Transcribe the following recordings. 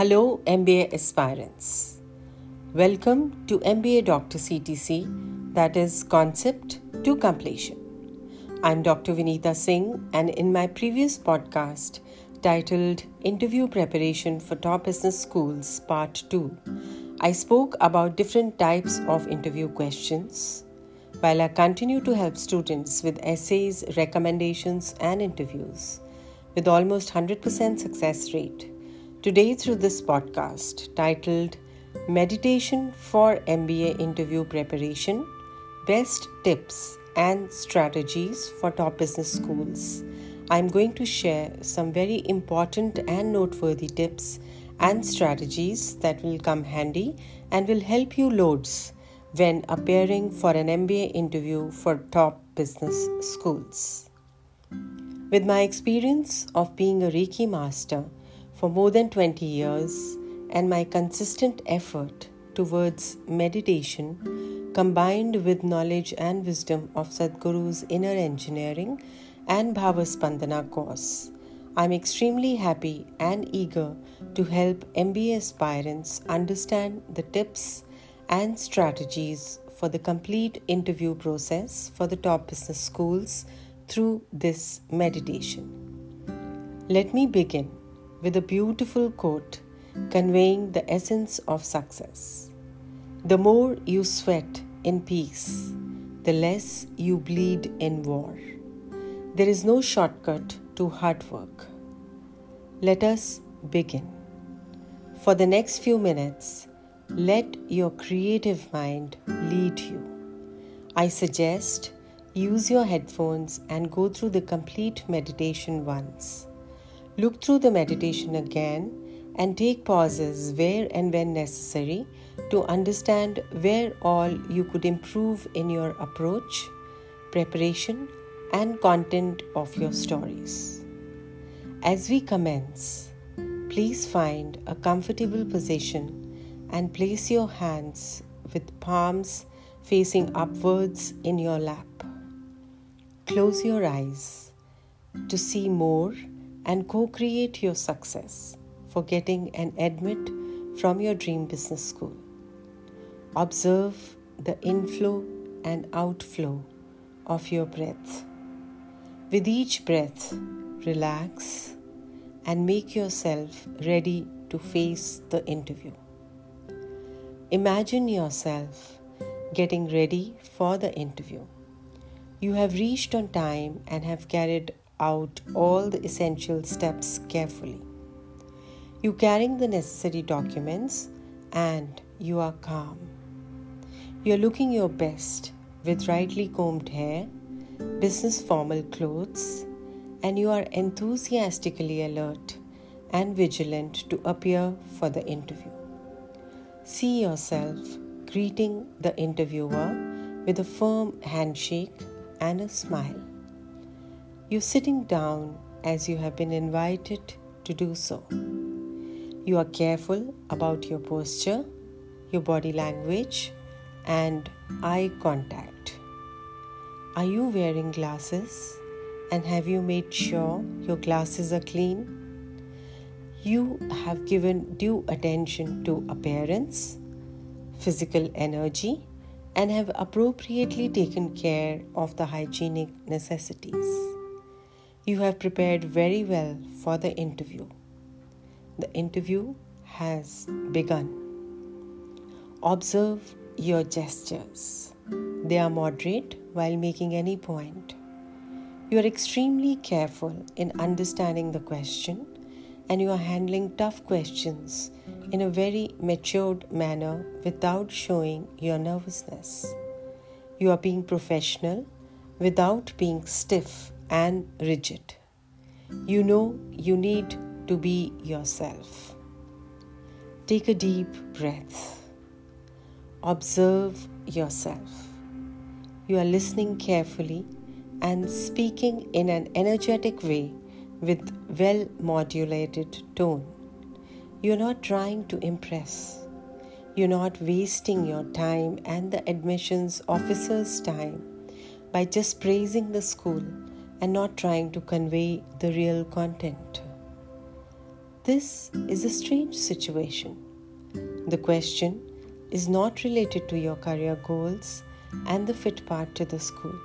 Hello, MBA aspirants. Welcome to MBA Dr. CTC, that is Concept to Completion. I'm Dr. Vinita Singh, and in my previous podcast titled Interview Preparation for Top Business Schools Part 2, I spoke about different types of interview questions. While I continue to help students with essays, recommendations, and interviews with almost 100% success rate, Today, through this podcast titled Meditation for MBA Interview Preparation Best Tips and Strategies for Top Business Schools, I'm going to share some very important and noteworthy tips and strategies that will come handy and will help you loads when appearing for an MBA interview for top business schools. With my experience of being a Reiki master, for more than 20 years, and my consistent effort towards meditation, combined with knowledge and wisdom of Sadhguru's inner engineering and Bhavaspandana course, I'm extremely happy and eager to help MBA aspirants understand the tips and strategies for the complete interview process for the top business schools through this meditation. Let me begin with a beautiful quote conveying the essence of success. The more you sweat in peace, the less you bleed in war. There is no shortcut to hard work. Let us begin. For the next few minutes, let your creative mind lead you. I suggest use your headphones and go through the complete meditation once. Look through the meditation again and take pauses where and when necessary to understand where all you could improve in your approach, preparation, and content of your stories. As we commence, please find a comfortable position and place your hands with palms facing upwards in your lap. Close your eyes to see more and co create your success for getting an admit from your dream business school. Observe the inflow and outflow of your breath. With each breath, relax and make yourself ready to face the interview. Imagine yourself getting ready for the interview. You have reached on time and have carried out all the essential steps carefully. You carrying the necessary documents and you are calm. You are looking your best with rightly combed hair, business formal clothes, and you are enthusiastically alert and vigilant to appear for the interview. See yourself greeting the interviewer with a firm handshake and a smile. You're sitting down as you have been invited to do so. You are careful about your posture, your body language, and eye contact. Are you wearing glasses? And have you made sure your glasses are clean? You have given due attention to appearance, physical energy, and have appropriately taken care of the hygienic necessities. You have prepared very well for the interview. The interview has begun. Observe your gestures. They are moderate while making any point. You are extremely careful in understanding the question and you are handling tough questions in a very matured manner without showing your nervousness. You are being professional without being stiff and rigid. You know you need to be yourself. Take a deep breath. Observe yourself. You are listening carefully and speaking in an energetic way with well modulated tone. You're not trying to impress. You're not wasting your time and the admissions officer's time by just praising the school and not trying to convey the real content. this is a strange situation. The question is not related to your career goals and the fit part to the school.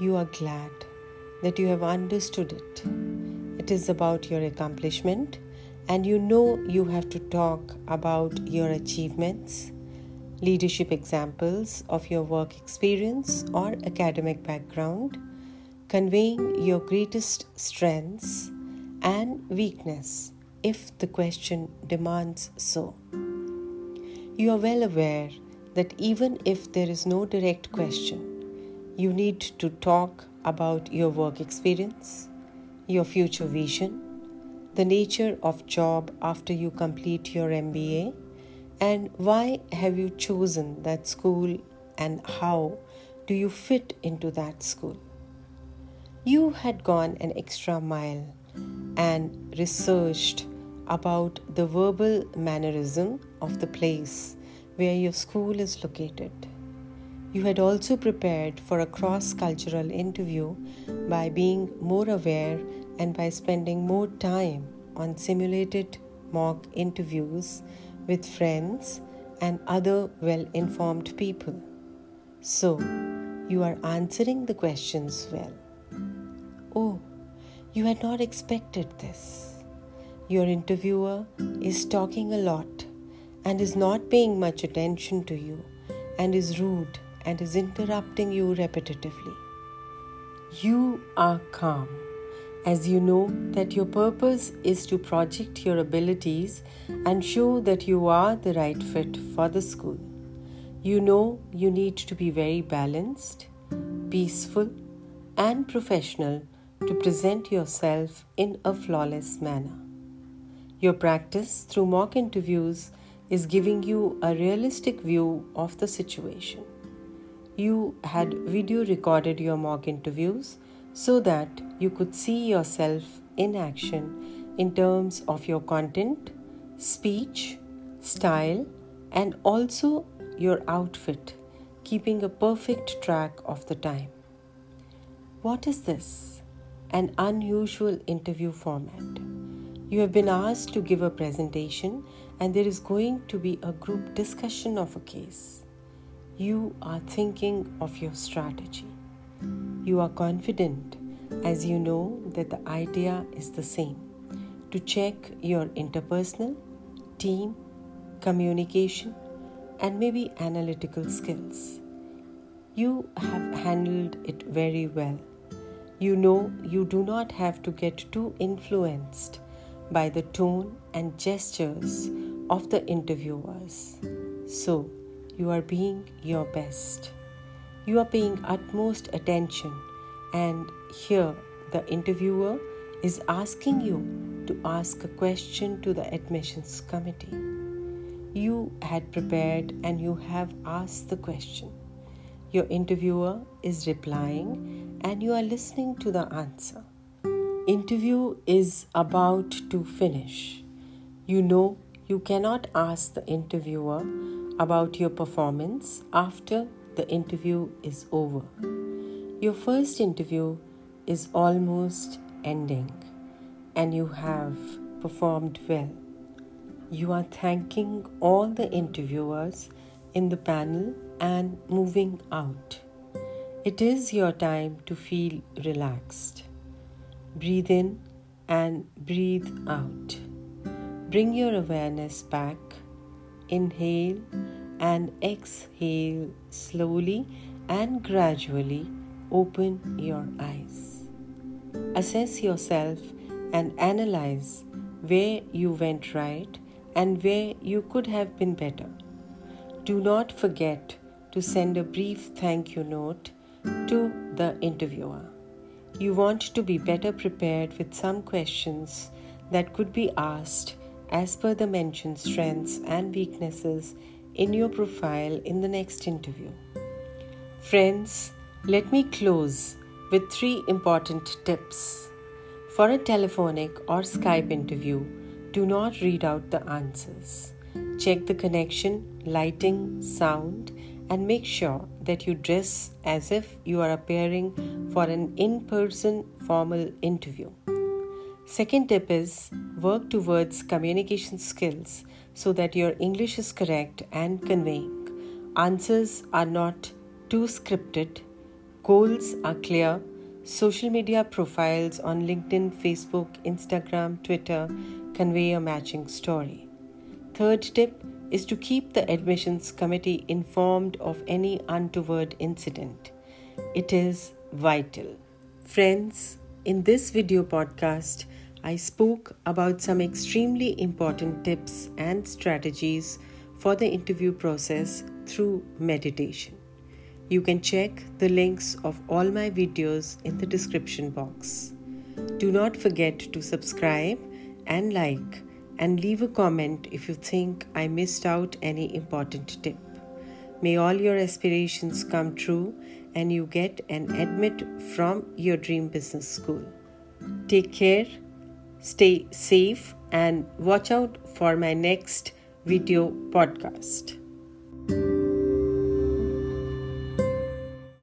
You are glad that you have understood it. It is about your accomplishment, and you know you have to talk about your achievements, leadership examples of your work experience or academic background, conveying your greatest strengths and weakness if the question demands so. You are well aware that even if there is no direct question, you need to talk about your work experience, your future vision, the nature of job after you complete your MBA, and why have you chosen that school and how do you fit into that school. You had gone an extra mile and researched about the verbal mannerism of the place where your school is located. You had also prepared for a cross cultural interview by being more aware and by spending more time on simulated mock interviews with friends and other well informed people. So, you are answering the questions well. Oh, you had not expected this. Your interviewer is talking a lot and is not paying much attention to you and is rude and is interrupting you repetitively. You are calm as you know that your purpose is to project your abilities and show that you are the right fit for the school. You know you need to be very balanced, peaceful, and professional to present yourself in a flawless manner. Your practice through mock interviews is giving you a realistic view of the situation. You had video recorded your mock interviews so that you could see yourself in action in terms of your content, speech, style, and also your outfit, keeping a perfect track of the time. What is this? An unusual interview format. You have been asked to give a presentation, and there is going to be a group discussion of a case. You are thinking of your strategy. You are confident as you know that the idea is the same to check your interpersonal, team, communication, and maybe analytical skills. You have handled it very well. You know you do not have to get too influenced by the tone and gestures of the interviewers. So, you are being your best. You are paying utmost attention, and here the interviewer is asking you to ask a question to the admissions committee. You had prepared and you have asked the question. Your interviewer is replying and you are listening to the answer. Interview is about to finish. You know you cannot ask the interviewer about your performance after the interview is over. Your first interview is almost ending and you have performed well. You are thanking all the interviewers in the panel and moving out. It is your time to feel relaxed. Breathe in and breathe out. Bring your awareness back. Inhale and exhale slowly and gradually open your eyes. Assess yourself and analyze where you went right and where you could have been better. Do not forget to send a brief thank you note to the interviewer. You want to be better prepared with some questions that could be asked as per the mentioned strengths and weaknesses in your profile in the next interview. Friends, let me close with three important tips. For a telephonic or Skype interview, do not read out the answers. Check the connection, lighting, sound, and make sure that you dress as if you are appearing for an in person formal interview. Second tip is work towards communication skills so that your English is correct and conveying. Answers are not too scripted, goals are clear, social media profiles on LinkedIn, Facebook, Instagram, Twitter convey a matching story. Third tip is to keep the admissions committee informed of any untoward incident. It is vital. Friends, in this video podcast, I spoke about some extremely important tips and strategies for the interview process through meditation. You can check the links of all my videos in the description box. Do not forget to subscribe and like and leave a comment if you think I missed out any important tip. May all your aspirations come true and you get an admit from your dream business school. Take care Stay safe and watch out for my next video podcast.